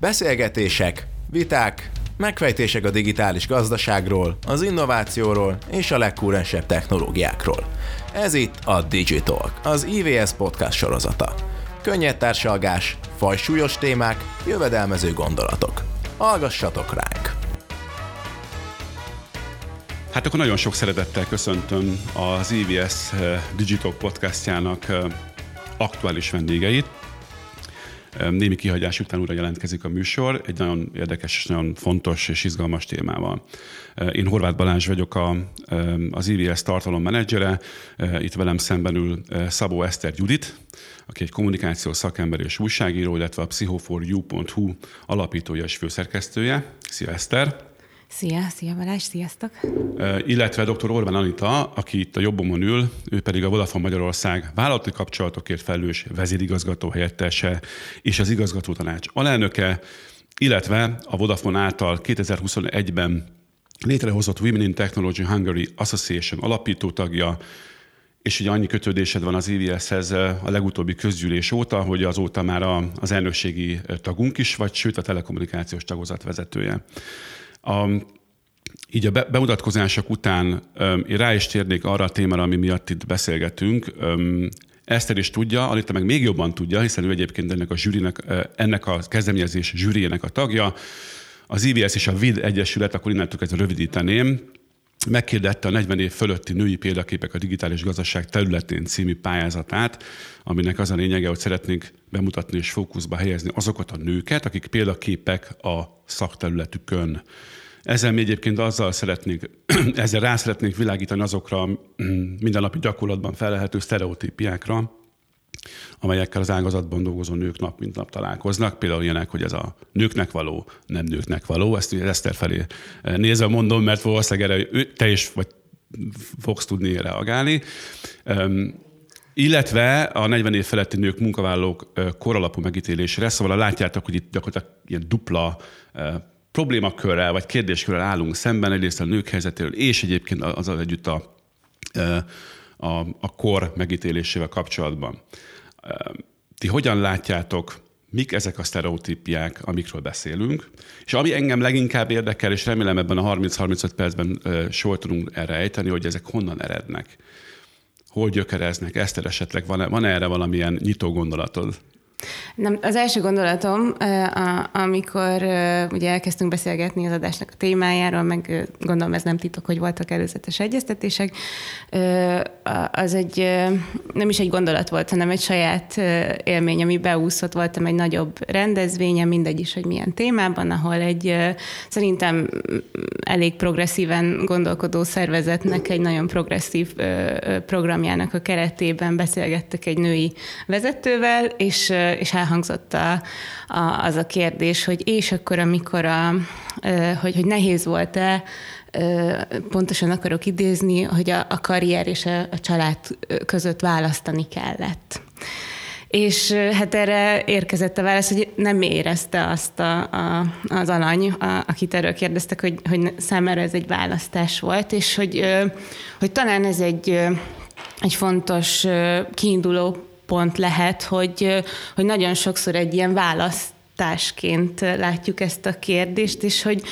Beszélgetések, viták, megfejtések a digitális gazdaságról, az innovációról és a legkúrensebb technológiákról. Ez itt a Digitalk, az IVS podcast sorozata. Könnyed társalgás, fajsúlyos témák, jövedelmező gondolatok. Hallgassatok ránk! Hát akkor nagyon sok szeretettel köszöntöm az IVS eh, Digital podcastjának eh, aktuális vendégeit. Némi kihagyás után újra jelentkezik a műsor, egy nagyon érdekes, nagyon fontos és izgalmas témával. Én Horváth Balázs vagyok a, az IVS menedzsere, itt velem szemben ül Szabó Eszter Judit, aki egy kommunikációs szakember és újságíró, illetve a psycho4u.hu alapítója és főszerkesztője. Szia Eszter! Szia, szia Balázs, sziasztok! Illetve dr. Orbán Anita, aki itt a jobbomon ül, ő pedig a Vodafone Magyarország vállalati kapcsolatokért felelős vezérigazgató helyettese és az igazgató tanács alelnöke, illetve a Vodafone által 2021-ben létrehozott Women in Technology Hungary Association alapító tagja, és ugye annyi kötődésed van az IVS-hez a legutóbbi közgyűlés óta, hogy azóta már az elnökségi tagunk is vagy, sőt a telekommunikációs tagozat vezetője. A, így a bemutatkozások után én rá is térnék arra a témára, ami miatt itt beszélgetünk. Eszter is tudja, Anita meg még jobban tudja, hiszen ő egyébként ennek a, zsűrinek, ennek a kezdeményezés zsűriének a tagja. Az IVS és a VID Egyesület, akkor innentől kezdve rövidíteném, megkérdette a 40 év fölötti női példaképek a digitális gazdaság területén című pályázatát, aminek az a lényege, hogy szeretnénk bemutatni és fókuszba helyezni azokat a nőket, akik példaképek a szakterületükön. Ezzel mi egyébként azzal szeretnénk, ezzel rá szeretnénk világítani azokra mindennapi gyakorlatban felelhető sztereotípiákra, amelyekkel az ágazatban dolgozó nők nap mint nap találkoznak. Például ilyenek, hogy ez a nőknek való, nem nőknek való. Ezt Eszter felé nézve mondom, mert valószínűleg erre te is vagy fogsz tudni reagálni. illetve a 40 év feletti nők munkavállalók koralapú megítélésére, szóval látjátok, hogy itt gyakorlatilag ilyen dupla problémakörrel vagy kérdéskörrel állunk szemben, egyrészt a nők helyzetéről, és egyébként az együtt a, a, a kor megítélésével kapcsolatban. Ti hogyan látjátok, mik ezek a sztereotípiák, amikről beszélünk, és ami engem leginkább érdekel, és remélem ebben a 30-35 percben sor tudunk erre ejteni, hogy ezek honnan erednek, hol gyökereznek, Eszter esetleg van-e, van erre valamilyen nyitó gondolatod? Nem, az első gondolatom, amikor ugye elkezdtünk beszélgetni az adásnak a témájáról, meg gondolom ez nem titok, hogy voltak előzetes egyeztetések, az egy, nem is egy gondolat volt, hanem egy saját élmény, ami beúszott, voltam egy nagyobb rendezvényen, mindegy is, hogy milyen témában, ahol egy szerintem elég progresszíven gondolkodó szervezetnek egy nagyon progresszív programjának a keretében beszélgettek egy női vezetővel, és és elhangzott a, a, az a kérdés, hogy és akkor, amikor a, hogy, hogy nehéz volt-e pontosan akarok idézni, hogy a, a karrier és a, a család között választani kellett. És hát erre érkezett a válasz, hogy nem érezte azt a, a, az alany, a, akit erről kérdeztek, hogy, hogy számára ez egy választás volt, és hogy, hogy talán ez egy, egy fontos kiinduló pont lehet, hogy, hogy nagyon sokszor egy ilyen választásként látjuk ezt a kérdést, és hogy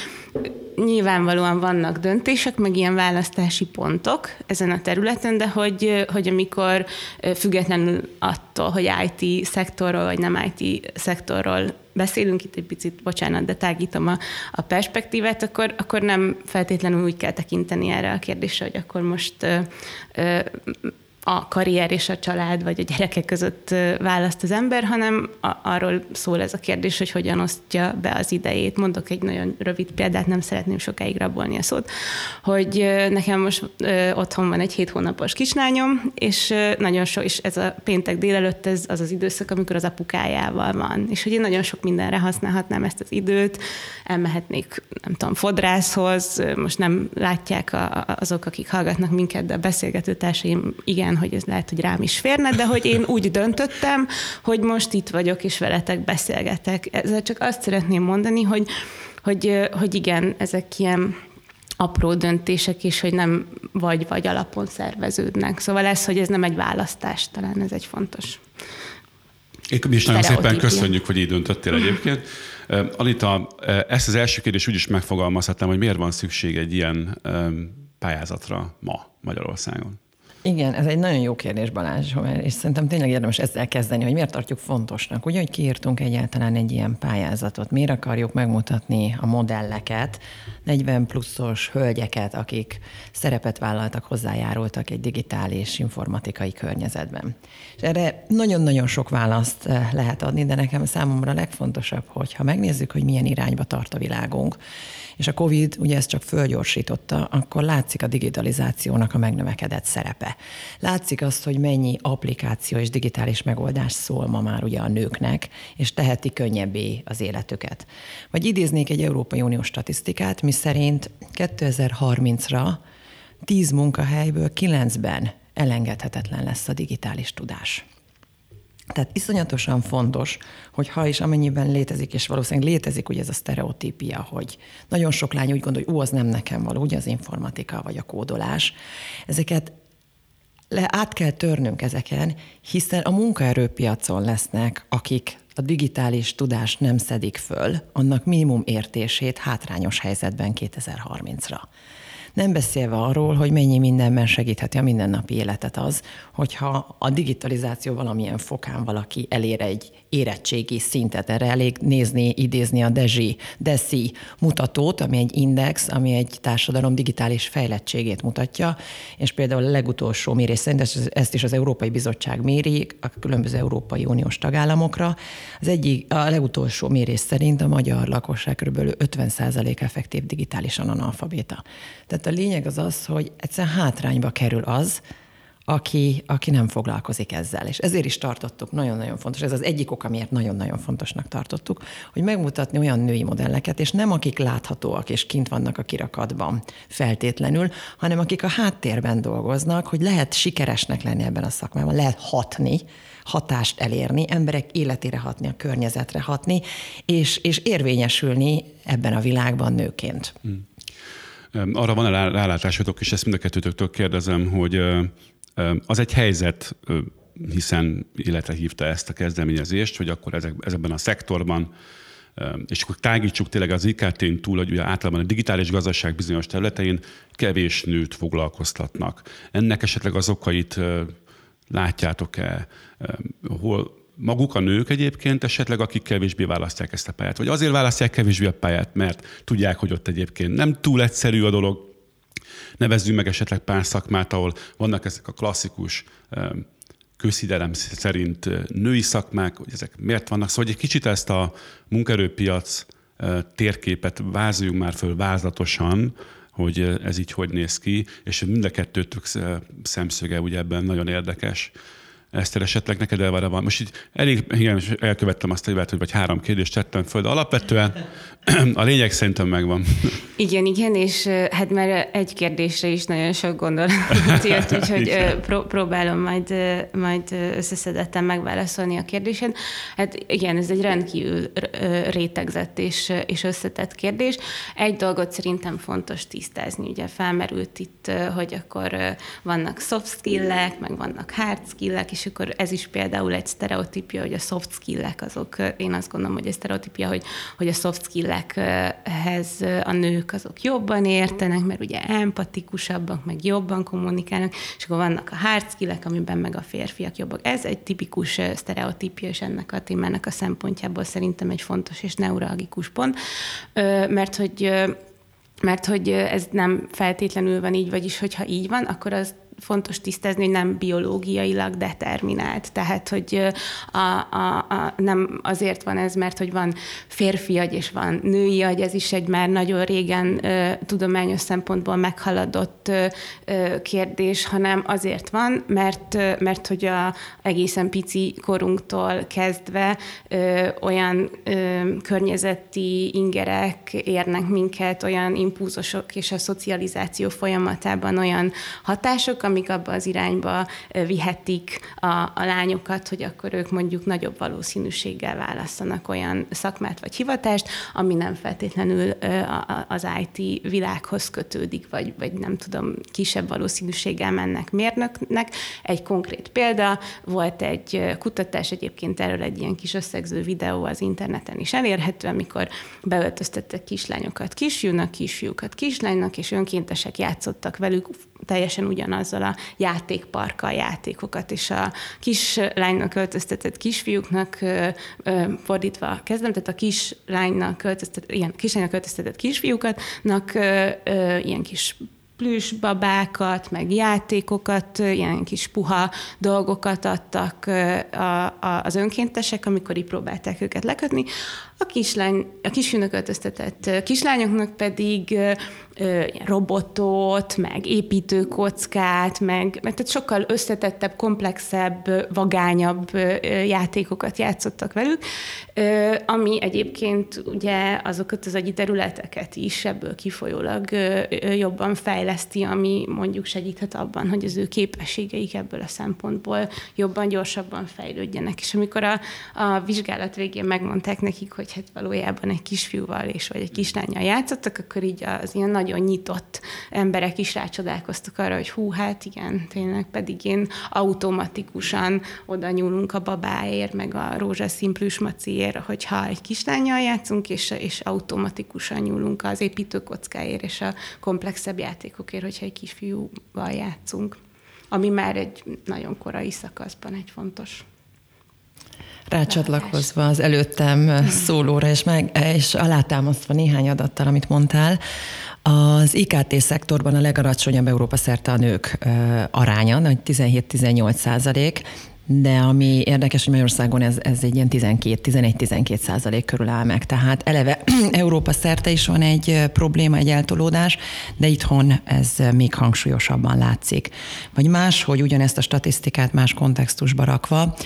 nyilvánvalóan vannak döntések, meg ilyen választási pontok ezen a területen, de hogy, hogy amikor függetlenül attól, hogy IT szektorról vagy nem IT szektorról beszélünk, itt egy picit, bocsánat, de tágítom a, a perspektívát, akkor, akkor nem feltétlenül úgy kell tekinteni erre a kérdésre, hogy akkor most ö, ö, a karrier és a család vagy a gyerekek között választ az ember, hanem arról szól ez a kérdés, hogy hogyan osztja be az idejét. Mondok egy nagyon rövid példát, nem szeretném sokáig rabolni a szót, hogy nekem most otthon van egy hét hónapos kislányom, és nagyon sok, és ez a péntek délelőtt ez az az időszak, amikor az apukájával van. És hogy én nagyon sok mindenre használhatnám ezt az időt, elmehetnék, nem tudom, fodrászhoz, most nem látják a, azok, akik hallgatnak minket, de a beszélgető társaim igen, hogy ez lehet, hogy rám is férne, de hogy én úgy döntöttem, hogy most itt vagyok, és veletek beszélgetek. Ezzel csak azt szeretném mondani, hogy, hogy, hogy igen, ezek ilyen apró döntések, és hogy nem vagy-vagy alapon szerveződnek. Szóval ez, hogy ez nem egy választás, talán ez egy fontos Mi is nagyon szépen köszönjük, hogy így döntöttél egyébként. Anita, ezt az első kérdést úgy is megfogalmazhatnám, hogy miért van szükség egy ilyen pályázatra ma Magyarországon? Igen, ez egy nagyon jó kérdés, Balázs, és szerintem tényleg érdemes ezzel kezdeni, hogy miért tartjuk fontosnak. Ugye, hogy kiírtunk egyáltalán egy ilyen pályázatot, miért akarjuk megmutatni a modelleket, 40 pluszos hölgyeket, akik szerepet vállaltak, hozzájárultak egy digitális informatikai környezetben. És erre nagyon-nagyon sok választ eh, lehet adni, de nekem számomra a legfontosabb, hogy ha megnézzük, hogy milyen irányba tart a világunk, és a COVID ugye ezt csak fölgyorsította, akkor látszik a digitalizációnak a megnövekedett szerepe. Látszik azt, hogy mennyi applikáció és digitális megoldás szól ma már ugye a nőknek, és teheti könnyebbé az életüket. Vagy idéznék egy Európai Uniós statisztikát, mi szerint 2030-ra 10 munkahelyből 9-ben elengedhetetlen lesz a digitális tudás. Tehát iszonyatosan fontos, hogy ha és amennyiben létezik, és valószínűleg létezik ugye ez a sztereotípia, hogy nagyon sok lány úgy gondol, hogy ú, az nem nekem való, ugye az informatika vagy a kódolás. Ezeket le, át kell törnünk ezeken, hiszen a munkaerőpiacon lesznek, akik a digitális tudást nem szedik föl, annak minimum értését hátrányos helyzetben 2030-ra. Nem beszélve arról, hogy mennyi mindenben segítheti a mindennapi életet az, hogyha a digitalizáció valamilyen fokán valaki elér egy érettségi szintet. Erre elég nézni, idézni a DESI, DESI mutatót, ami egy index, ami egy társadalom digitális fejlettségét mutatja, és például a legutolsó mérés szerint, ezt is az Európai Bizottság méri a különböző Európai Uniós tagállamokra, az egyik, a legutolsó mérés szerint a magyar lakosság kb. 50% effektív digitálisan analfabéta. Tehát a lényeg az az, hogy egyszerűen hátrányba kerül az, aki, aki nem foglalkozik ezzel. És ezért is tartottuk, nagyon-nagyon fontos, ez az egyik ok, miért nagyon-nagyon fontosnak tartottuk, hogy megmutatni olyan női modelleket, és nem akik láthatóak és kint vannak a kirakatban feltétlenül, hanem akik a háttérben dolgoznak, hogy lehet sikeresnek lenni ebben a szakmában, lehet hatni, hatást elérni, emberek életére hatni, a környezetre hatni, és, és érvényesülni ebben a világban nőként. Hmm. Arra van a rálátásotok, és ezt mind a kettőtöktől kérdezem, hogy az egy helyzet, hiszen életre hívta ezt a kezdeményezést, hogy akkor ezek, ezekben a szektorban és akkor tágítsuk tényleg az IKT-n túl, hogy ugye általában a digitális gazdaság bizonyos területein kevés nőt foglalkoztatnak. Ennek esetleg az okait látjátok-e, hol maguk a nők egyébként esetleg, akik kevésbé választják ezt a pályát, vagy azért választják kevésbé a pályát, mert tudják, hogy ott egyébként nem túl egyszerű a dolog, Nevezzünk meg esetleg pár szakmát, ahol vannak ezek a klasszikus közhidelem szerint női szakmák, hogy ezek miért vannak. Szóval egy kicsit ezt a munkerőpiac térképet vázoljunk már föl vázlatosan, hogy ez így hogy néz ki, és mind a kettőtök szemszöge ugye ebben nagyon érdekes. Eszter, esetleg neked elvára van. Most így elég igen, elkövettem azt a hibát, hogy vagy három kérdést tettem föl, de alapvetően a lényeg szerintem megvan. Igen, igen, és hát már egy kérdésre is nagyon sok gondolat jött, úgyhogy pró- próbálom majd, majd összeszedetten megválaszolni a kérdésen. Hát igen, ez egy rendkívül rétegzett és, és összetett kérdés. Egy dolgot szerintem fontos tisztázni, ugye felmerült itt, hogy akkor vannak soft skill-ek, meg vannak hard skill-ek, és akkor ez is például egy sztereotípia, hogy a soft skill-ek azok, én azt gondolom, hogy egy sztereotípia, hogy, hogy a soft skill-ekhez a nők azok jobban értenek, mert ugye empatikusabbak, meg jobban kommunikálnak, és akkor vannak a hard skill-ek, amiben meg a férfiak jobbak. Ez egy tipikus sztereotípia, és ennek a témának a szempontjából szerintem egy fontos és neuralgikus pont, mert hogy mert hogy ez nem feltétlenül van így, vagyis hogyha így van, akkor az fontos tisztázni, hogy nem biológiailag determinált. Tehát, hogy a, a, a, nem azért van ez, mert hogy van férfi agy és van női agy, ez is egy már nagyon régen ö, tudományos szempontból meghaladott ö, kérdés, hanem azért van, mert, ö, mert hogy a egészen pici korunktól kezdve ö, olyan ö, környezeti ingerek érnek minket, olyan impulzusok és a szocializáció folyamatában olyan hatások, amik abba az irányba vihetik a, a lányokat, hogy akkor ők mondjuk nagyobb valószínűséggel választanak olyan szakmát vagy hivatást, ami nem feltétlenül az IT világhoz kötődik, vagy, vagy nem tudom, kisebb valószínűséggel mennek mérnöknek. Egy konkrét példa, volt egy kutatás, egyébként erről egy ilyen kis összegző videó az interneten is elérhető, amikor beöltöztettek kislányokat kisfiúnak, kisfiúkat kislánynak, és önkéntesek játszottak velük teljesen ugyanazzal a játékparkkal játékokat, és a kislánynak költöztetett kisfiúknak fordítva kezdem, tehát a kislánynak költöztetett, ilyen kislánynak költöztetett kisfiúkatnak ilyen kis plüss babákat, meg játékokat, ilyen kis puha dolgokat adtak a, a, az önkéntesek, amikor így próbálták őket lekötni. A kislány, a kisfiúnak öltöztetett kislányoknak pedig robotot, meg építőkockát, meg, tehát sokkal összetettebb, komplexebb, vagányabb játékokat játszottak velük, ami egyébként ugye azokat az agyi területeket is ebből kifolyólag jobban fejleszti, ami mondjuk segíthet abban, hogy az ő képességeik ebből a szempontból jobban, gyorsabban fejlődjenek. És amikor a, a vizsgálat végén megmondták nekik, hogy hát valójában egy kisfiúval és vagy egy kislányjal játszottak, akkor így az ilyen nagyon nyitott emberek is rácsodálkoztak arra, hogy hú, hát igen, tényleg pedig én automatikusan oda nyúlunk a babáért, meg a rózsaszín plüsmaciért, hogyha egy kislányjal játszunk, és, és automatikusan nyúlunk az építőkockáért és a komplexebb játékokért, hogyha egy kisfiúval játszunk ami már egy nagyon korai szakaszban egy fontos Rácsatlakozva az előttem szólóra, és, meg, és alátámasztva néhány adattal, amit mondtál, az IKT szektorban a legalacsonyabb Európa szerte a nők aránya, 17-18 százalék, de ami érdekes, hogy Magyarországon ez, ez egy ilyen 12-11-12 százalék körül áll meg. Tehát eleve Európa szerte is van egy probléma, egy eltolódás, de itthon ez még hangsúlyosabban látszik. Vagy más, hogy ugyanezt a statisztikát más kontextusba rakva,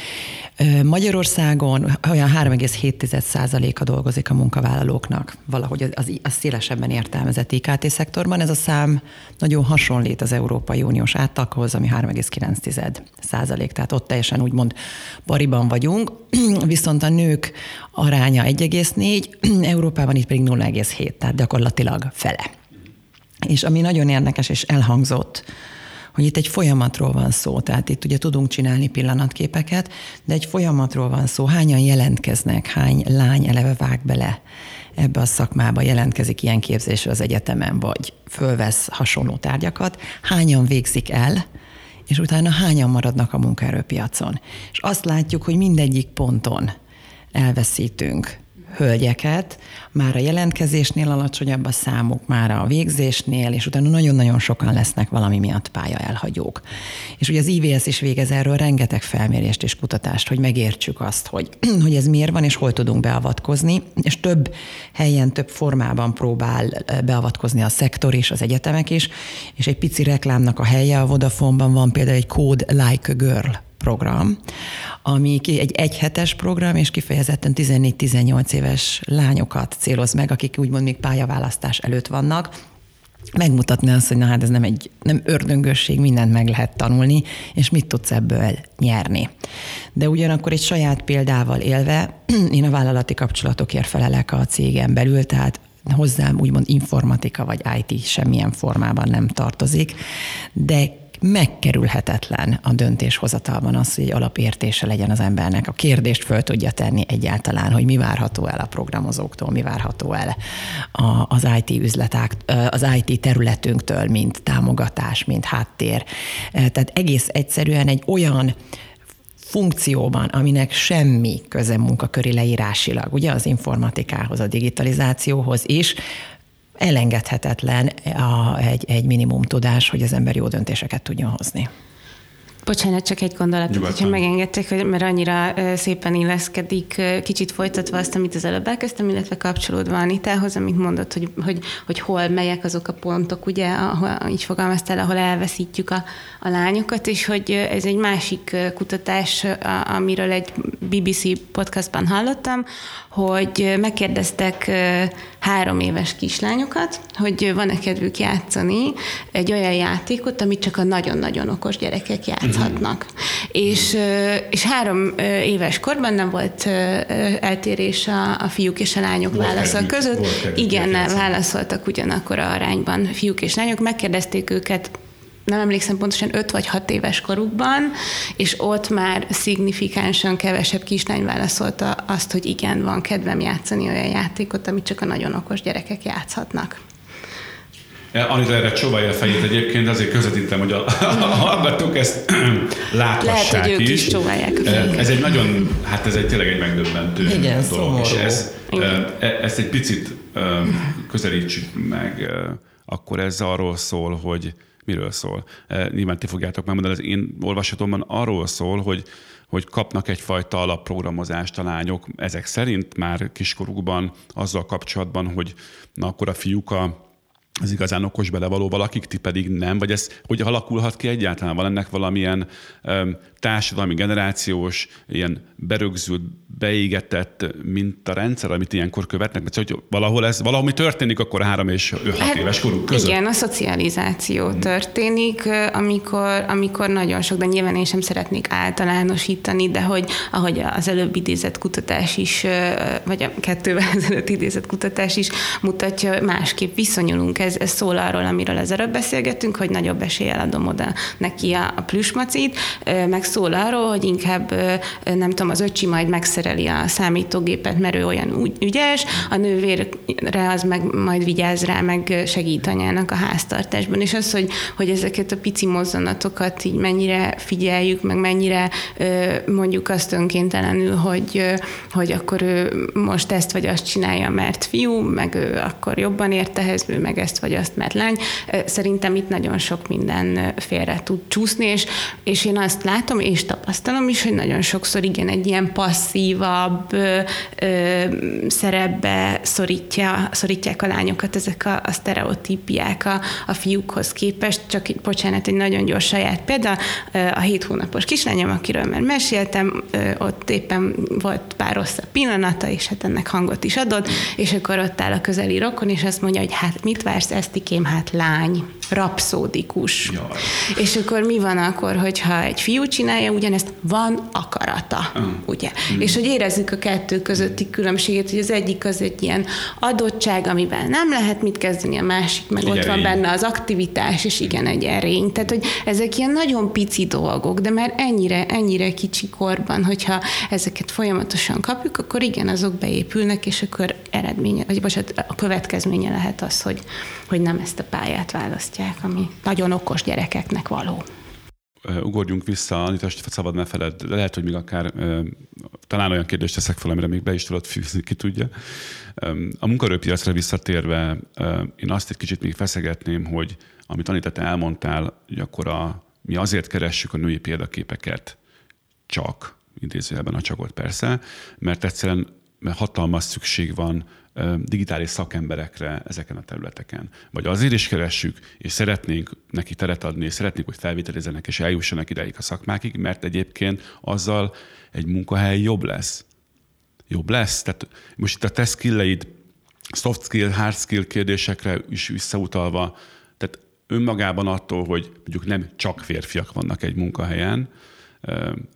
Magyarországon olyan 3,7 százaléka dolgozik a munkavállalóknak, valahogy az, az, az szélesebben értelmezett IKT szektorban. Ez a szám nagyon hasonlít az Európai Uniós átlaghoz, ami 3,9 százalék, tehát ott teljesen úgymond bariban vagyunk, viszont a nők aránya 1,4, Európában itt pedig 0,7, tehát gyakorlatilag fele. És ami nagyon érdekes és elhangzott, hogy itt egy folyamatról van szó, tehát itt ugye tudunk csinálni pillanatképeket, de egy folyamatról van szó, hányan jelentkeznek, hány lány eleve vág bele ebbe a szakmába, jelentkezik ilyen képzésre az egyetemen, vagy fölvesz hasonló tárgyakat, hányan végzik el, és utána hányan maradnak a munkaerőpiacon. És azt látjuk, hogy mindegyik ponton elveszítünk hölgyeket, már a jelentkezésnél alacsonyabb a számuk, már a végzésnél, és utána nagyon-nagyon sokan lesznek valami miatt pálya elhagyók. És ugye az IVS is végez erről rengeteg felmérést és kutatást, hogy megértsük azt, hogy, hogy ez miért van, és hol tudunk beavatkozni, és több helyen, több formában próbál beavatkozni a szektor és az egyetemek is, és egy pici reklámnak a helye a Vodafone-ban van például egy Code Like a Girl program, ami egy egyhetes program, és kifejezetten 14-18 éves lányokat céloz meg, akik úgymond még pályaválasztás előtt vannak, megmutatni azt, hogy na hát ez nem egy nem ördöngösség, mindent meg lehet tanulni, és mit tudsz ebből nyerni. De ugyanakkor egy saját példával élve, én a vállalati kapcsolatokért felelek a cégen belül, tehát hozzám úgymond informatika vagy IT semmilyen formában nem tartozik, de megkerülhetetlen a döntéshozatalban az, hogy egy alapértése legyen az embernek. A kérdést föl tudja tenni egyáltalán, hogy mi várható el a programozóktól, mi várható el az IT üzleták, az IT területünktől, mint támogatás, mint háttér. Tehát egész egyszerűen egy olyan funkcióban, aminek semmi köze munkaköri leírásilag, ugye az informatikához, a digitalizációhoz is, elengedhetetlen a, egy, egy minimum tudás, hogy az ember jó döntéseket tudjon hozni. Bocsánat, csak egy gondolat, hogyha megengedtek, hogy mert annyira szépen illeszkedik, kicsit folytatva azt, amit az előbb elkezdtem, illetve kapcsolódva Anitához, amit mondott, hogy, hogy, hogy hol melyek azok a pontok, ugye, ahol, így fogalmaztál, ahol elveszítjük a, a lányokat, és hogy ez egy másik kutatás, amiről egy BBC podcastban hallottam, hogy megkérdeztek három éves kislányokat, hogy van-e kedvük játszani egy olyan játékot, amit csak a nagyon-nagyon okos gyerekek játszhatnak. Uh-huh. És, és három éves korban nem volt eltérés a, a fiúk és a lányok válasza között. Igen, válaszoltak ugyanakkor a arányban fiúk és lányok. Megkérdezték őket nem emlékszem pontosan 5 vagy 6 éves korukban, és ott már szignifikánsan kevesebb kislány válaszolta azt, hogy igen, van kedvem játszani olyan játékot, amit csak a nagyon okos gyerekek játszhatnak. Anita erre csóválja a fejét egyébként, azért közvetítem, hogy a, a hallgatók ezt láthassák Lehet, hogy ők is. is csóválják a fejüket. Ez egy nagyon, hát ez egy tényleg egy megdöbbentő Igen, dolog. És szomorú. ez, e- ezt egy picit közelítsük meg, akkor ez arról szól, hogy miről szól. Nyilván ti fogjátok megmondani, az én olvasatomban arról szól, hogy hogy kapnak egyfajta alapprogramozást a lányok, ezek szerint már kiskorukban azzal kapcsolatban, hogy na akkor a fiúk a az igazán okos belevalóval, akik ti pedig nem, vagy ez hogy alakulhat ki egyáltalán? Van ennek valamilyen um, társadalmi, generációs, ilyen berögzült, beégetett mintarendszer, amit ilyenkor követnek? Mert hogy valahol ez, valami történik akkor három és öt hat éves koruk között. Igen, a szocializáció hmm. történik, amikor, amikor nagyon sok, de nyilván én sem szeretnék általánosítani, de hogy ahogy az előbb idézett kutatás is, vagy a kettővel ezelőtt idézett kutatás is mutatja, másképp viszonyulunk. Ez, ez szól arról, amiről az előbb beszélgettünk, hogy nagyobb eséllyel adom oda neki a, a plüsmacit, meg szól arról, hogy inkább nem tudom, az öcsi majd megszereli a számítógépet, mert ő olyan ügyes, a nővérre az meg majd vigyáz rá, meg segít anyának a háztartásban. És az, hogy, hogy ezeket a pici mozzanatokat így mennyire figyeljük, meg mennyire mondjuk azt önkéntelenül, hogy, hogy akkor ő most ezt vagy azt csinálja, mert fiú, meg ő akkor jobban ért ehhez, ő meg ezt vagy azt, mert. Szerintem itt nagyon sok minden félre tud csúszni, és, és én azt látom, és tapasztalom is, hogy nagyon sokszor igen, egy ilyen passzívabb ö, ö, szerepbe szorítja, szorítják a lányokat ezek a, a sztereotípiák a, a fiúkhoz képest. Csak bocsánat, egy nagyon gyors saját példa. A hét hónapos kislányom, akiről már meséltem, ott éppen volt pár rosszabb pillanata, és hát ennek hangot is adott, és akkor ott áll a közeli rokon, és azt mondja, hogy hát mit vársz, Esztikém, hát lány, rapszódikus. Jaj. És akkor mi van akkor, hogyha egy fiú csinálja ugyanezt, van akarata, uh. ugye? Mm. És hogy érezzük a kettő közötti különbséget, hogy az egyik az egy ilyen adottság, amivel nem lehet mit kezdeni, a másik meg igen, ott van benne az aktivitás, és igen, egy erény. Tehát, hogy ezek ilyen nagyon pici dolgok, de már ennyire, ennyire kicsi korban, hogyha ezeket folyamatosan kapjuk, akkor igen, azok beépülnek, és akkor eredménye, vagy bocsánat, a következménye lehet az, hogy, hogy nem ezt a pályát választják, ami nagyon okos gyerekeknek való ugorjunk vissza, Anita, szabad ne feled, lehet, hogy még akár talán olyan kérdést teszek fel, amire még be is tudod fűzni, ki tudja. A munkaerőpiacra visszatérve, én azt egy kicsit még feszegetném, hogy amit Anita, te elmondtál, hogy akkor a, mi azért keressük a női példaképeket csak, idézőjelben a csakot persze, mert egyszerűen hatalmas szükség van digitális szakemberekre ezeken a területeken. Vagy azért is keressük, és szeretnénk neki teret adni, és szeretnénk, hogy felvételizzenek, és eljussanak ideig a szakmákig, mert egyébként azzal egy munkahely jobb lesz. Jobb lesz. Tehát most itt a te skilleid, soft skill, hard skill kérdésekre is visszautalva, tehát önmagában attól, hogy mondjuk nem csak férfiak vannak egy munkahelyen,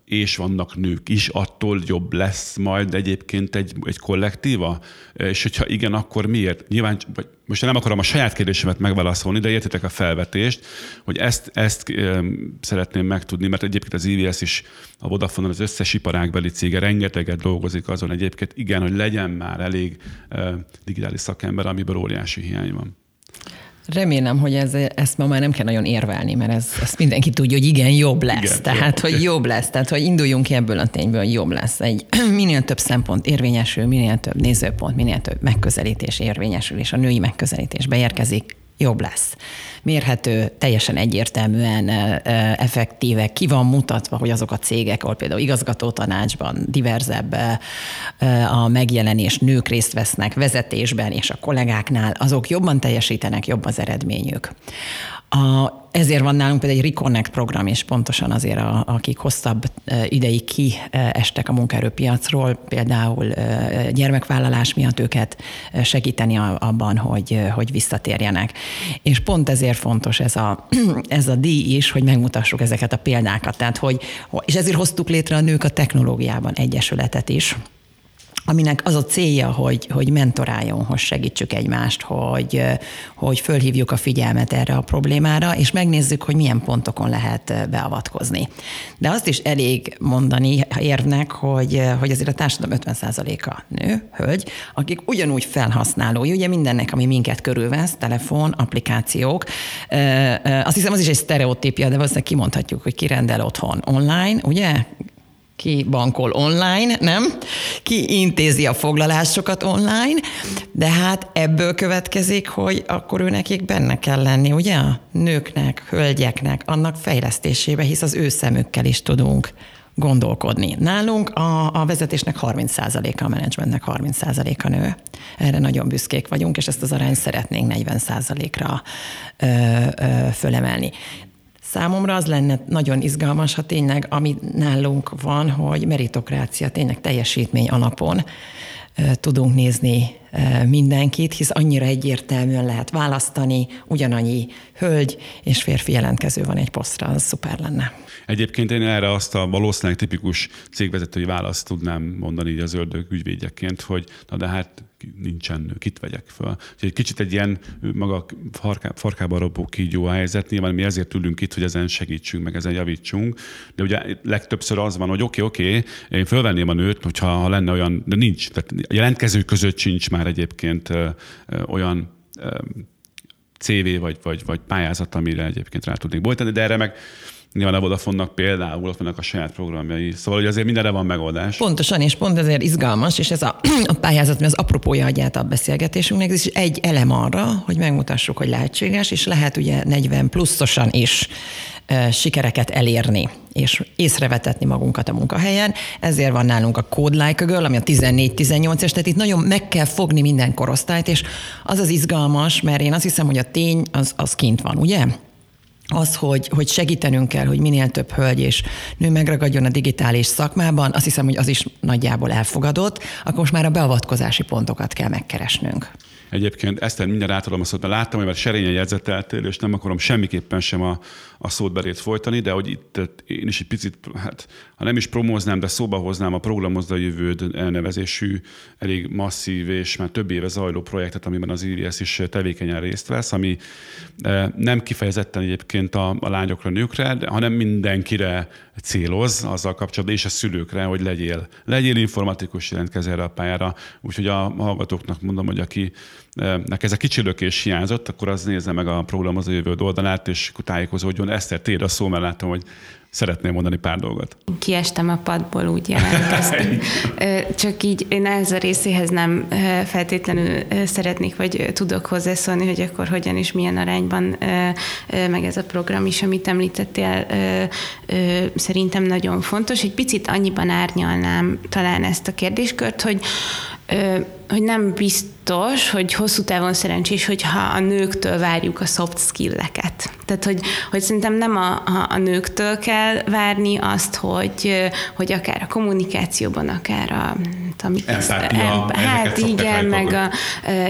és vannak nők is, attól jobb lesz majd egyébként egy, egy kollektíva? És hogyha igen, akkor miért? Nyilván, vagy most nem akarom a saját kérdésemet megválaszolni, de értitek a felvetést, hogy ezt, ezt szeretném megtudni, mert egyébként az IVS is a vodafone az összes iparágbeli cége rengeteget dolgozik azon egyébként, igen, hogy legyen már elég digitális szakember, amiből óriási hiány van. Remélem, hogy ez, ezt ma már nem kell nagyon érvelni, mert ez, ezt mindenki tudja, hogy igen, jobb lesz. Igen, Tehát, jó. hogy jobb lesz. Tehát, hogy induljunk ki ebből a tényből, hogy jobb lesz. Egy minél több szempont érvényesül, minél több nézőpont, minél több megközelítés érvényesül, és a női megközelítés beérkezik, jobb lesz. Mérhető, teljesen egyértelműen effektíve, ki van mutatva, hogy azok a cégek, ahol például igazgató tanácsban diverzebb a megjelenés, nők részt vesznek vezetésben, és a kollégáknál, azok jobban teljesítenek, jobb az eredményük. A, ezért van nálunk például egy Reconnect program, és pontosan azért, a, akik hosszabb ideig kiestek a munkaerőpiacról, például gyermekvállalás miatt őket segíteni abban, hogy, hogy visszatérjenek. És pont ezért fontos ez a, ez a díj is, hogy megmutassuk ezeket a példákat. Tehát, hogy, és ezért hoztuk létre a Nők a Technológiában Egyesületet is, aminek az a célja, hogy, hogy mentoráljon, hogy segítsük egymást, hogy, hogy fölhívjuk a figyelmet erre a problémára, és megnézzük, hogy milyen pontokon lehet beavatkozni. De azt is elég mondani érnek, hogy, hogy azért a társadalom 50%-a nő, hölgy, akik ugyanúgy felhasználói, ugye mindennek, ami minket körülvesz, telefon, applikációk. Azt hiszem, az is egy sztereotípia, de valószínűleg kimondhatjuk, hogy kirendel otthon online, ugye? Ki bankol online, nem? Ki intézi a foglalásokat online, de hát ebből következik, hogy akkor ő nekik benne kell lenni, ugye? Nőknek, hölgyeknek, annak fejlesztésébe, hisz az ő szemükkel is tudunk gondolkodni. Nálunk a, a vezetésnek 30%-a, a menedzsmentnek 30%-a nő. Erre nagyon büszkék vagyunk, és ezt az arányt szeretnénk 40%-ra ö, ö, fölemelni. Számomra az lenne nagyon izgalmas, ha tényleg, ami nálunk van, hogy meritokrácia, tényleg teljesítmény alapon tudunk nézni mindenkit, hisz annyira egyértelműen lehet választani, ugyanannyi hölgy és férfi jelentkező van egy posztra, az szuper lenne. Egyébként én erre azt a valószínűleg tipikus cégvezetői választ tudnám mondani így az ördög ügyvédjeként, hogy na de hát nincsen nő, kit vegyek föl. Úgyhogy egy kicsit egy ilyen maga farká, farkába robó kígyó a helyzet. Nyilván mi ezért ülünk itt, hogy ezen segítsünk, meg ezen javítsunk. De ugye legtöbbször az van, hogy oké, oké, én fölvenném a nőt, hogyha ha lenne olyan, de nincs. Tehát a jelentkezők között sincs már egyébként ö, ö, olyan ö, CV vagy, vagy, vagy pályázat, amire egyébként rá tudnék bolytani, de erre meg Nyilván a Vodafone-nak például ott vannak a saját programjai. Szóval hogy azért mindenre van megoldás. Pontosan, és pont ezért izgalmas, és ez a, a pályázat, mi az apropója adját a beszélgetésünknek, ez is egy elem arra, hogy megmutassuk, hogy lehetséges, és lehet ugye 40 pluszosan is e, sikereket elérni és észrevetetni magunkat a munkahelyen. Ezért van nálunk a Code Like a Girl, ami a 14-18 es, tehát itt nagyon meg kell fogni minden korosztályt, és az az izgalmas, mert én azt hiszem, hogy a tény az, az kint van, ugye? Az, hogy, hogy segítenünk kell, hogy minél több hölgy és nő megragadjon a digitális szakmában, azt hiszem, hogy az is nagyjából elfogadott, akkor most már a beavatkozási pontokat kell megkeresnünk. Egyébként Eszter mindjárt átadom a szót, mert láttam, hogy már serényen jegyzeteltél, és nem akarom semmiképpen sem a, a szót belét folytani, de hogy itt én is egy picit, hát ha nem is promóznám, de szóba hoznám a Programozd a jövőd elnevezésű, elég masszív és már több éve zajló projektet, amiben az IRS is tevékenyen részt vesz, ami e, nem kifejezetten egyébként a, a lányokra, nőkre, de, hanem mindenkire céloz azzal kapcsolatban, és a szülőkre, hogy legyél, legyél informatikus, jelentkezz erre a pályára. Úgyhogy a hallgatóknak mondom, hogy aki nek ez a kicsilökés hiányzott, akkor az nézze meg a programozó jövő oldalát, és tájékozódjon. Eszter, tér a szó, mert látom, hogy szeretném mondani pár dolgot. Kiestem a padból, úgy jelentkeztem. Csak így én ez a részéhez nem feltétlenül szeretnék, vagy tudok hozzászólni, hogy akkor hogyan és milyen arányban, meg ez a program is, amit említettél, szerintem nagyon fontos. Egy picit annyiban árnyalnám talán ezt a kérdéskört, hogy hogy nem biztos, hogy hosszú távon szerencsés, hogyha a nőktől várjuk a soft skill-eket. Tehát, hogy, hogy szerintem nem a, a, a nőktől kell várni azt, hogy, hogy akár a kommunikációban, akár a... Amit Empátia, em, hát igen, meg a,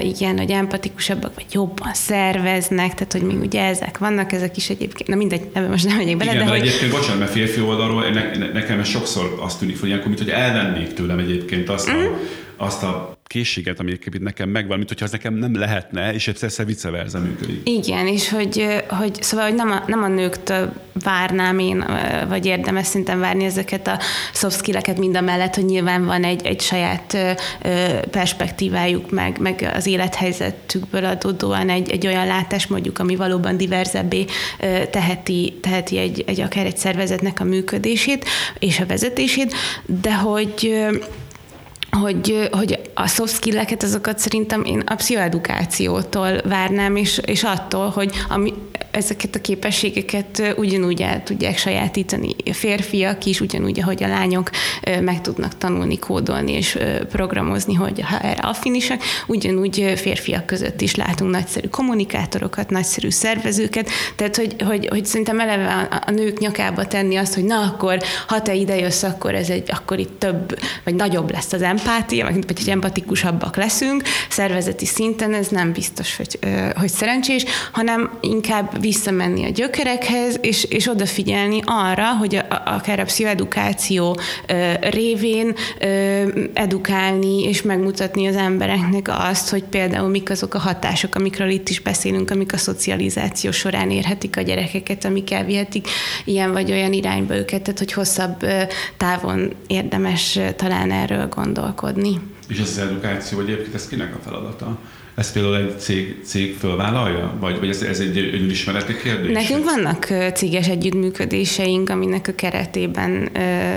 igen, hogy empatikusabbak, vagy jobban szerveznek, tehát, hogy még ugye ezek vannak, ezek is egyébként, na mindegy, ebben most nem megyek bele, igen, de hogy... egyébként, bocsánat, mert férfi oldalról ne, nekem ez sokszor azt tűnik, hogy ilyenkor, mint hogy elvennék tőlem egyébként azt a, mm. Azt a készséget, ami nekem megvan, mint hogyha az nekem nem lehetne, és egyszer vice versa működik. Igen, és hogy, hogy szóval, hogy nem a, nem a nőktől várnám én, vagy érdemes szinten várni ezeket a soft skill-eket mind a mellett, hogy nyilván van egy, egy saját perspektívájuk, meg, meg az élethelyzetükből adódóan egy, egy olyan látásmódjuk, ami valóban diverzebbé teheti, teheti egy, egy akár egy szervezetnek a működését és a vezetését, de hogy hogy, hogy a soft skill-eket, azokat szerintem én a pszichoedukációtól várnám, és, és attól, hogy ami, ezeket a képességeket ugyanúgy el tudják sajátítani a férfiak is, ugyanúgy, ahogy a lányok meg tudnak tanulni, kódolni és programozni, hogy ha erre affinisak, ugyanúgy férfiak között is látunk nagyszerű kommunikátorokat, nagyszerű szervezőket, tehát hogy, hogy, hogy szerintem eleve a, a nők nyakába tenni azt, hogy na akkor, ha te ide jössz, akkor ez egy, akkor itt több, vagy nagyobb lesz az empátia, vagy hogy empatikusabbak leszünk, szervezeti szinten ez nem biztos, hogy, hogy szerencsés, hanem inkább visszamenni a gyökerekhez, és, és odafigyelni arra, hogy a, akár a pszichoedukáció révén edukálni és megmutatni az embereknek azt, hogy például mik azok a hatások, amikről itt is beszélünk, amik a szocializáció során érhetik a gyerekeket, amik elvihetik ilyen vagy olyan irányba őket, tehát hogy hosszabb távon érdemes talán erről gondolkodni. És ez az edukáció egyébként, ez kinek a feladata? Ezt például egy cég, cég fölvállalja? Vagy, vagy ez, ez egy önismereti kérdés? Nekünk vannak céges együttműködéseink, aminek a keretében,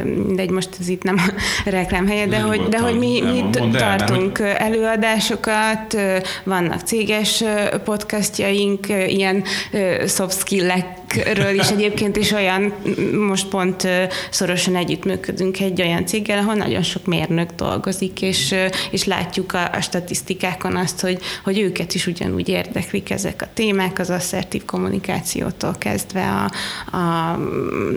mindegy, most ez itt nem a reklámhelye, de hogy, de hogy mi, mi tartunk el, előadásokat, vannak céges podcastjaink, ilyen soft skill-ekről is egyébként is olyan, most pont szorosan együttműködünk egy olyan céggel, ahol nagyon sok mérnök dolgozik, és, és látjuk a, a statisztikákon azt, hogy, hogy őket is ugyanúgy érdeklik ezek a témák, az asszertív kommunikációtól kezdve a, a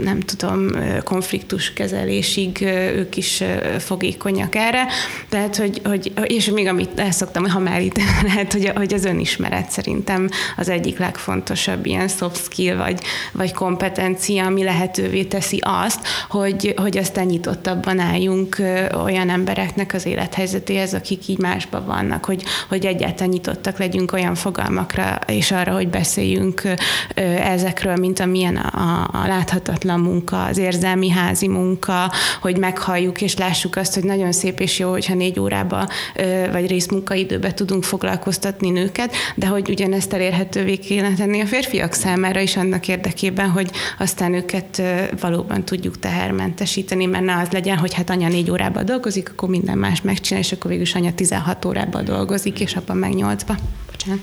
nem tudom, konfliktus kezelésig ők is fogékonyak erre. Tehát, hogy, hogy és még amit el szoktam, ha már itt lehet, hogy, hogy az önismeret szerintem az egyik legfontosabb ilyen soft skill vagy, vagy kompetencia, ami lehetővé teszi azt, hogy, hogy aztán nyitottabban álljunk olyan embereknek az élethelyzetéhez, akik így másban vannak, hogy, hogy egyáltalán nyitottak legyünk olyan fogalmakra, és arra, hogy beszéljünk ezekről, mint amilyen a, a láthatatlan munka, az érzelmi házi munka, hogy meghalljuk és lássuk azt, hogy nagyon szép és jó, hogyha négy órába vagy részmunkaidőbe tudunk foglalkoztatni nőket, de hogy ugyanezt elérhetővé kéne tenni a férfiak számára is annak érdekében, hogy aztán őket valóban tudjuk tehermentesíteni, mert ne az legyen, hogy hát anya négy órában dolgozik, akkor minden más megcsinál, és akkor végül anya 16 órában dolgozik, és apa meg meg nyolcba. Bocsánat.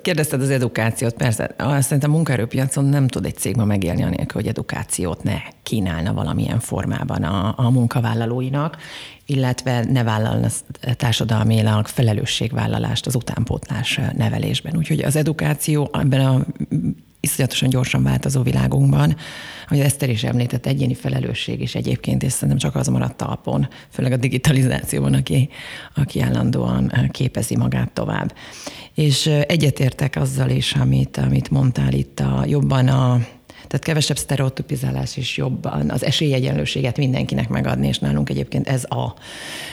Kérdezted az edukációt, persze. Szerintem a munkaerőpiacon nem tud egy cég ma megélni anélkül, hogy edukációt ne kínálna valamilyen formában a, a munkavállalóinak, illetve ne vállalna társadalmilag felelősségvállalást az utánpótlás nevelésben. Úgyhogy az edukáció ebben a iszonyatosan gyorsan változó világunkban, hogy Eszter is említett, egyéni felelősség is egyébként, és szerintem csak az maradt talpon, főleg a digitalizációban, aki, aki állandóan képezi magát tovább. És egyetértek azzal is, amit, amit mondtál itt, a, jobban a, tehát kevesebb sztereotipizálás is jobban, az esélyegyenlőséget mindenkinek megadni, és nálunk egyébként ez a,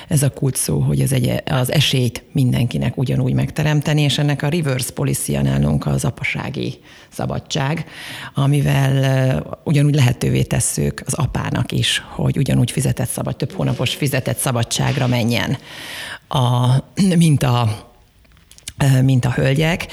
ez a kult szó, hogy az, egy, az esélyt mindenkinek ugyanúgy megteremteni, és ennek a reverse policy nálunk az apasági szabadság, amivel ugyanúgy lehetővé tesszük az apának is, hogy ugyanúgy fizetett szabad, több hónapos fizetett szabadságra menjen, a, mint a mint a hölgyek,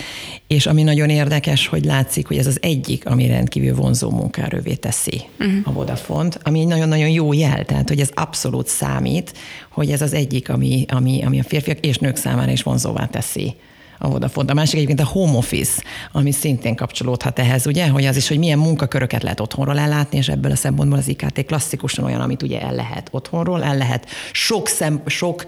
és ami nagyon érdekes, hogy látszik, hogy ez az egyik, ami rendkívül vonzó munkaerővé teszi uh-huh. a Vodafont, ami egy nagyon-nagyon jó jel, tehát hogy ez abszolút számít, hogy ez az egyik, ami, ami, ami a férfiak és nők számára is vonzóvá teszi a Vodafone. A másik egyébként a home office, ami szintén kapcsolódhat ehhez, ugye, hogy az is, hogy milyen munkaköröket lehet otthonról ellátni, és ebből a szempontból az IKT klasszikusan olyan, amit ugye el lehet otthonról, el lehet sok, szem, sok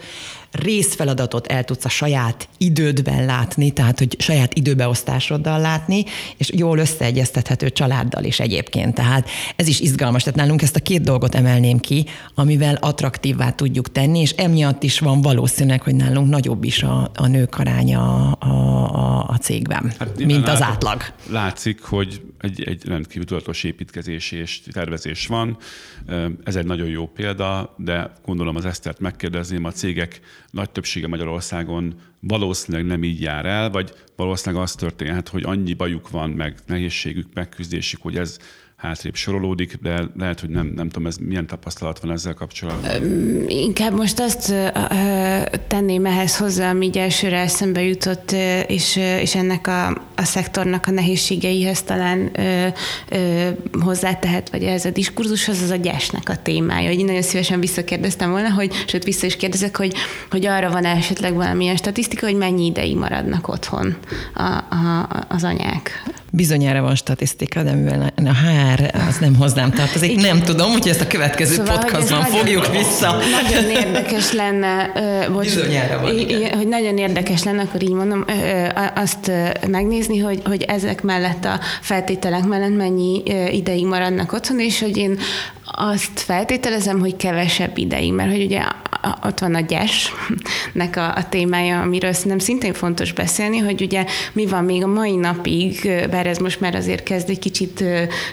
részfeladatot el tudsz a saját idődben látni, tehát hogy saját időbeosztásoddal látni, és jól összeegyeztethető családdal is egyébként. Tehát ez is izgalmas. Tehát nálunk ezt a két dolgot emelném ki, amivel attraktívvá tudjuk tenni, és emiatt is van valószínűleg, hogy nálunk nagyobb is a, a nők aránya a, a, a cégben, hát, mint az átlag. Látszik, hogy egy, egy rendkívül tudatos építkezés és tervezés van. Ez egy nagyon jó példa, de gondolom az Esztert megkérdezném, a cégek nagy többsége Magyarországon valószínűleg nem így jár el, vagy valószínűleg az történhet, hogy annyi bajuk van, meg nehézségük, megküzdésük, hogy ez hátrébb sorolódik, de lehet, hogy nem, nem tudom, ez milyen tapasztalat van ezzel kapcsolatban. Inkább most azt tenném ehhez hozzá, ami így elsőre eszembe jutott, és, és ennek a, a szektornak a nehézségeihez talán ö, ö, hozzátehet, vagy ez a diskurzushoz, az a gyásnak a témája. Hogy én nagyon szívesen visszakérdeztem volna, hogy, sőt vissza is kérdezek, hogy, hogy arra van esetleg valamilyen statisztika, hogy mennyi ideig maradnak otthon a, a, az anyák. Bizonyára van statisztika, de mivel a HR az nem hozzám tartozik, nem tudom, hogy ezt a következő szóval, podcastban fogjuk nagyon, vissza. Nagyon érdekes lenne, bocs, van, hogy nagyon érdekes lenne, akkor így mondom, azt megnézni, hogy, hogy ezek mellett a feltételek mellett mennyi ideig maradnak otthon, és hogy én azt feltételezem, hogy kevesebb ideig, mert hogy ugye ott van a gyesnek a, a témája, amiről szerintem szintén fontos beszélni, hogy ugye mi van még a mai napig, bár ez most már azért kezd egy kicsit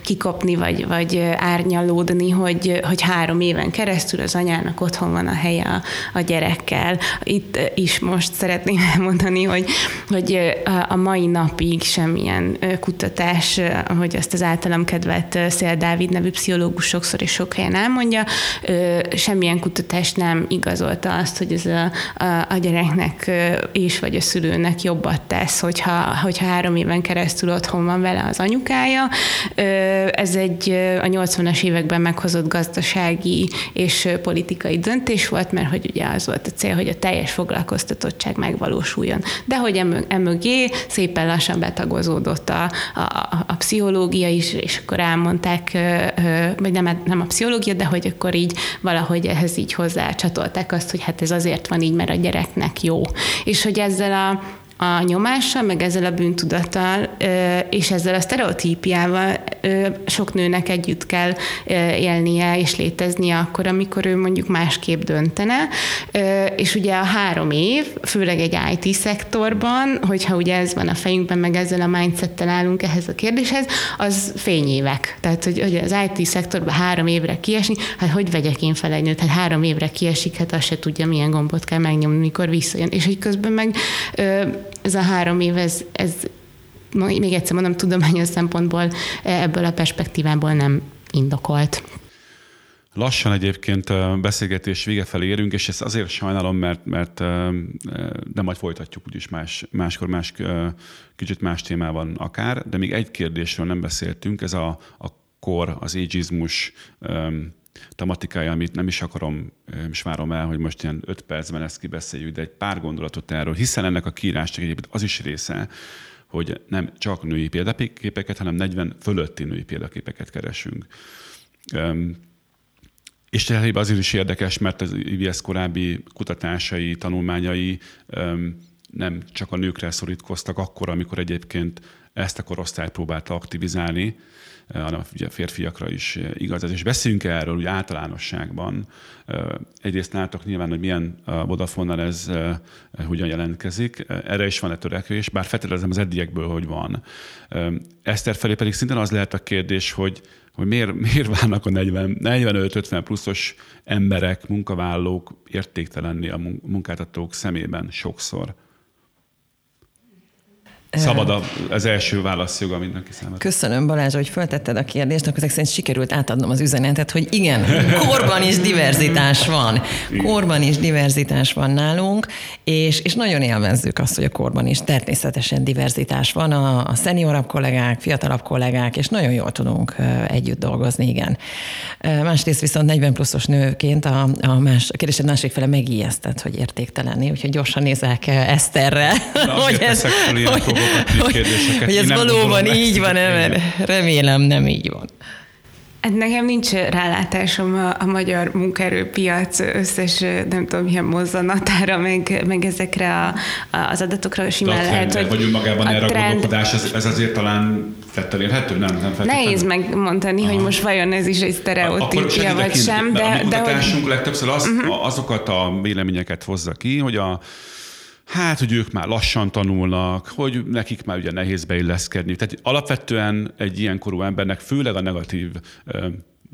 kikopni, vagy, vagy árnyalódni, hogy, hogy három éven keresztül az anyának otthon van a helye a, a gyerekkel. Itt is most szeretném elmondani, hogy, hogy a mai napig semmilyen kutatás, hogy azt az általam kedvelt Szél Dávid nevű pszichológus sokszor sok helyen elmondja, semmilyen kutatás nem igazolta azt, hogy ez a, a, a gyereknek is, vagy a szülőnek jobbat tesz, hogyha, hogyha három éven keresztül otthon van vele az anyukája. Ez egy a 80-as években meghozott gazdasági és politikai döntés volt, mert hogy ugye az volt a cél, hogy a teljes foglalkoztatottság megvalósuljon. De hogy emögé szépen lassan betagozódott a, a, a pszichológia is, és akkor elmondták, vagy nem, nem a pszichológia, de hogy akkor így valahogy ehhez így hozzá csatolták azt, hogy hát ez azért van így, mert a gyereknek jó. És hogy ezzel a a nyomással, meg ezzel a bűntudattal, és ezzel a sztereotípiával sok nőnek együtt kell élnie és léteznie akkor, amikor ő mondjuk másképp döntene. És ugye a három év, főleg egy IT szektorban, hogyha ugye ez van a fejünkben, meg ezzel a mindsettel állunk ehhez a kérdéshez, az fényévek. Tehát, hogy, hogy az IT szektorban három évre kiesni, hát hogy vegyek én fel egy nőt? Hát három évre kiesik, hát azt se tudja, milyen gombot kell megnyomni, mikor visszajön. És hogy közben meg ez a három év, ez, ez még egyszer mondom, tudományos szempontból ebből a perspektívából nem indokolt. Lassan egyébként beszélgetés vége felé érünk, és ezt azért sajnálom, mert, mert de majd folytatjuk úgyis más, máskor más, kicsit más témában akár, de még egy kérdésről nem beszéltünk, ez a, a kor, az ageizmus tematikája, amit nem is akarom, nem is várom el, hogy most ilyen öt percben ezt kibeszéljük, de egy pár gondolatot erről, hiszen ennek a kiírásnak egyébként az is része, hogy nem csak női példaképeket, hanem 40 fölötti női példaképeket keresünk. És tényleg azért is érdekes, mert az IVS korábbi kutatásai, tanulmányai nem csak a nőkre szorítkoztak akkor, amikor egyébként ezt a korosztályt próbálta aktivizálni, hanem ugye férfiakra is igaz ez. És beszéljünk erről úgy általánosságban. Egyrészt látok nyilván, hogy milyen a vodafone ez hogyan jelentkezik. Erre is van egy törekvés, bár feltételezem az eddiekből, hogy van. Eszter felé pedig szintén az lehet a kérdés, hogy hogy miért, miért válnak a 45-50 pluszos emberek, munkavállalók értéktelenni a munkáltatók szemében sokszor. Szabad az első válaszjoga mindenki számára. Köszönöm Balázs, hogy föltetted a kérdést, akkor ezek szerint sikerült átadnom az üzenetet, hogy igen, korban is diverzitás van. Korban is diverzitás van nálunk, és, és nagyon élvezzük azt, hogy a korban is természetesen diverzitás van. A, a szeniorabb kollégák, fiatalabb kollégák, és nagyon jól tudunk együtt dolgozni, igen. Másrészt viszont 40 pluszos nőként a, a, más, a kérdésed másik fele megijesztett, hogy értéktelenni, úgyhogy gyorsan nézek Eszterre, hogy ez, hogy, provokatív kérdéseket. Hogy ez valóban így van, mert remélem nem így van. Hát nekem nincs rálátásom a, a magyar munkaerőpiac összes, nem tudom, milyen mozzanatára, meg, meg ezekre a, a, az adatokra simán lehet, hogy... Hogy magában erre a gondolkodás, ez, ez azért talán fettel érhető? Nem, nem feltétlenül. Nehéz megmondani, Aha. hogy most vajon ez is egy sztereotípia, vagy sem, de... A mi kutatásunk hogy... legtöbbször az, uh-huh. azokat a véleményeket hozza ki, hogy a Hát, hogy ők már lassan tanulnak, hogy nekik már ugye nehéz beilleszkedni. Tehát alapvetően egy ilyen korú embernek főleg a negatív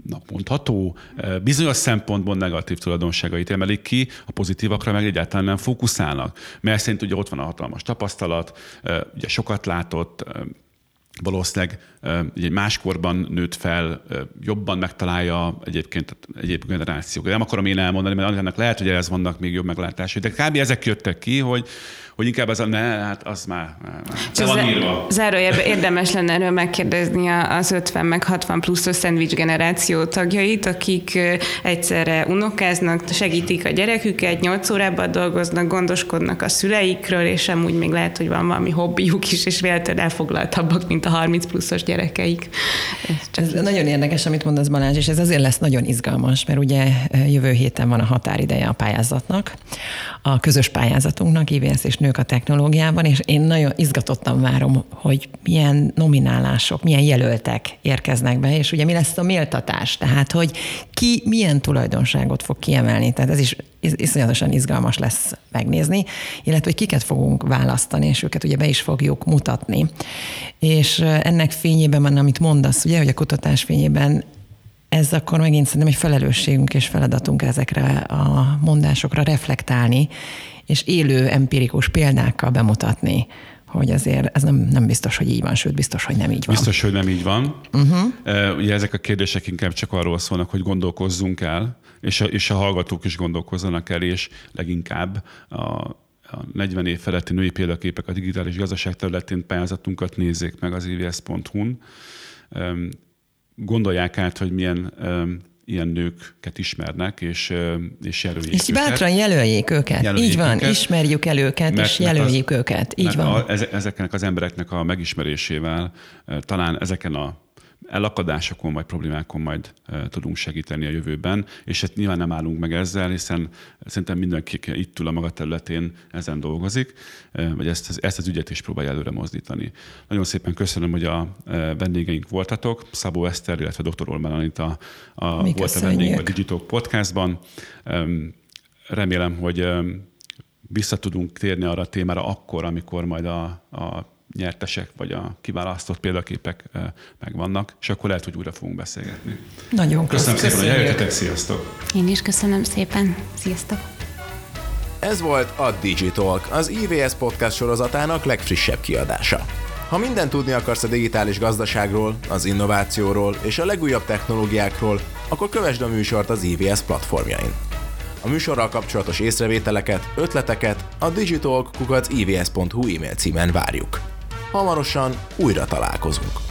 na, mondható, bizonyos szempontból negatív tulajdonságait emelik ki, a pozitívakra meg egyáltalán nem fókuszálnak. Mert szerint ugye ott van a hatalmas tapasztalat, ugye sokat látott, valószínűleg egy máskorban nőtt fel, jobban megtalálja egyébként egyéb generációk. Nem akarom én elmondani, mert annak lehet, hogy ez vannak még jobb meglátásai, de kb. ezek jöttek ki, hogy hogy inkább az a ne, hát az már, már, már van írva. Zárójelben érdemes lenne erről megkérdezni az 50 meg 60 pluszos szendvics generáció tagjait, akik egyszerre unokáznak, segítik a gyereküket, 8 órában dolgoznak, gondoskodnak a szüleikről, és amúgy még lehet, hogy van valami hobbiuk is, és véletlenül elfoglaltabbak, mint a 30 pluszos gyerekeik. Ez, ez nagyon érdekes, amit mondasz Balázs, és ez azért lesz nagyon izgalmas, mert ugye jövő héten van a határideje a pályázatnak, a közös pályázatunknak, IVS és nők a technológiában, és én nagyon izgatottan várom, hogy milyen nominálások, milyen jelöltek érkeznek be, és ugye mi lesz a méltatás, tehát hogy ki milyen tulajdonságot fog kiemelni, tehát ez is iszonyatosan izgalmas lesz megnézni, illetve hogy kiket fogunk választani, és őket ugye be is fogjuk mutatni. És ennek fényében, amit mondasz, ugye, hogy a kutatás fényében ez akkor megint szerintem egy felelősségünk és feladatunk ezekre a mondásokra reflektálni, és élő empirikus példákkal bemutatni, hogy azért ez nem, nem biztos, hogy így van, sőt, biztos, hogy nem így van. Biztos, hogy nem így van. Uh-huh. Ugye ezek a kérdések inkább csak arról szólnak, hogy gondolkozzunk el, és a, és a hallgatók is gondolkozzanak el, és leginkább a, a 40 év feletti női példaképek a digitális gazdaság területén pályázatunkat nézzék meg az ivs.hu-n. Gondolják át, hogy milyen ilyen nőket ismernek, és, és jelöljék És őket. bátran jelöljék őket. Jelöljék Így van, őket, ismerjük el őket, mert, és jelöljük az, őket. Így van. A, ezeknek az embereknek a megismerésével talán ezeken a elakadásokon vagy problémákon majd tudunk segíteni a jövőben, és hát nyilván nem állunk meg ezzel, hiszen szerintem mindenki itt ül a maga területén ezen dolgozik, vagy ezt, ezt az ügyet is próbálja előre mozdítani. Nagyon szépen köszönöm, hogy a vendégeink voltatok, Szabó Eszter, illetve dr. Olmán Anita a, volt a vendég a Digitalk podcastban. Remélem, hogy vissza tudunk térni arra a témára akkor, amikor majd a, a nyertesek, vagy a kiválasztott példaképek megvannak, és akkor lehet, hogy újra fogunk beszélgetni. Nagyon köszönöm. Köszönöm szépen, hogy eljöttetek, sziasztok! Én is köszönöm szépen, sziasztok! Ez volt a Digitalk, az IVS podcast sorozatának legfrissebb kiadása. Ha mindent tudni akarsz a digitális gazdaságról, az innovációról és a legújabb technológiákról, akkor kövesd a műsort az IVS platformjain. A műsorral kapcsolatos észrevételeket, ötleteket a digitalk.ivs.hu e-mail címen várjuk. Hamarosan újra találkozunk.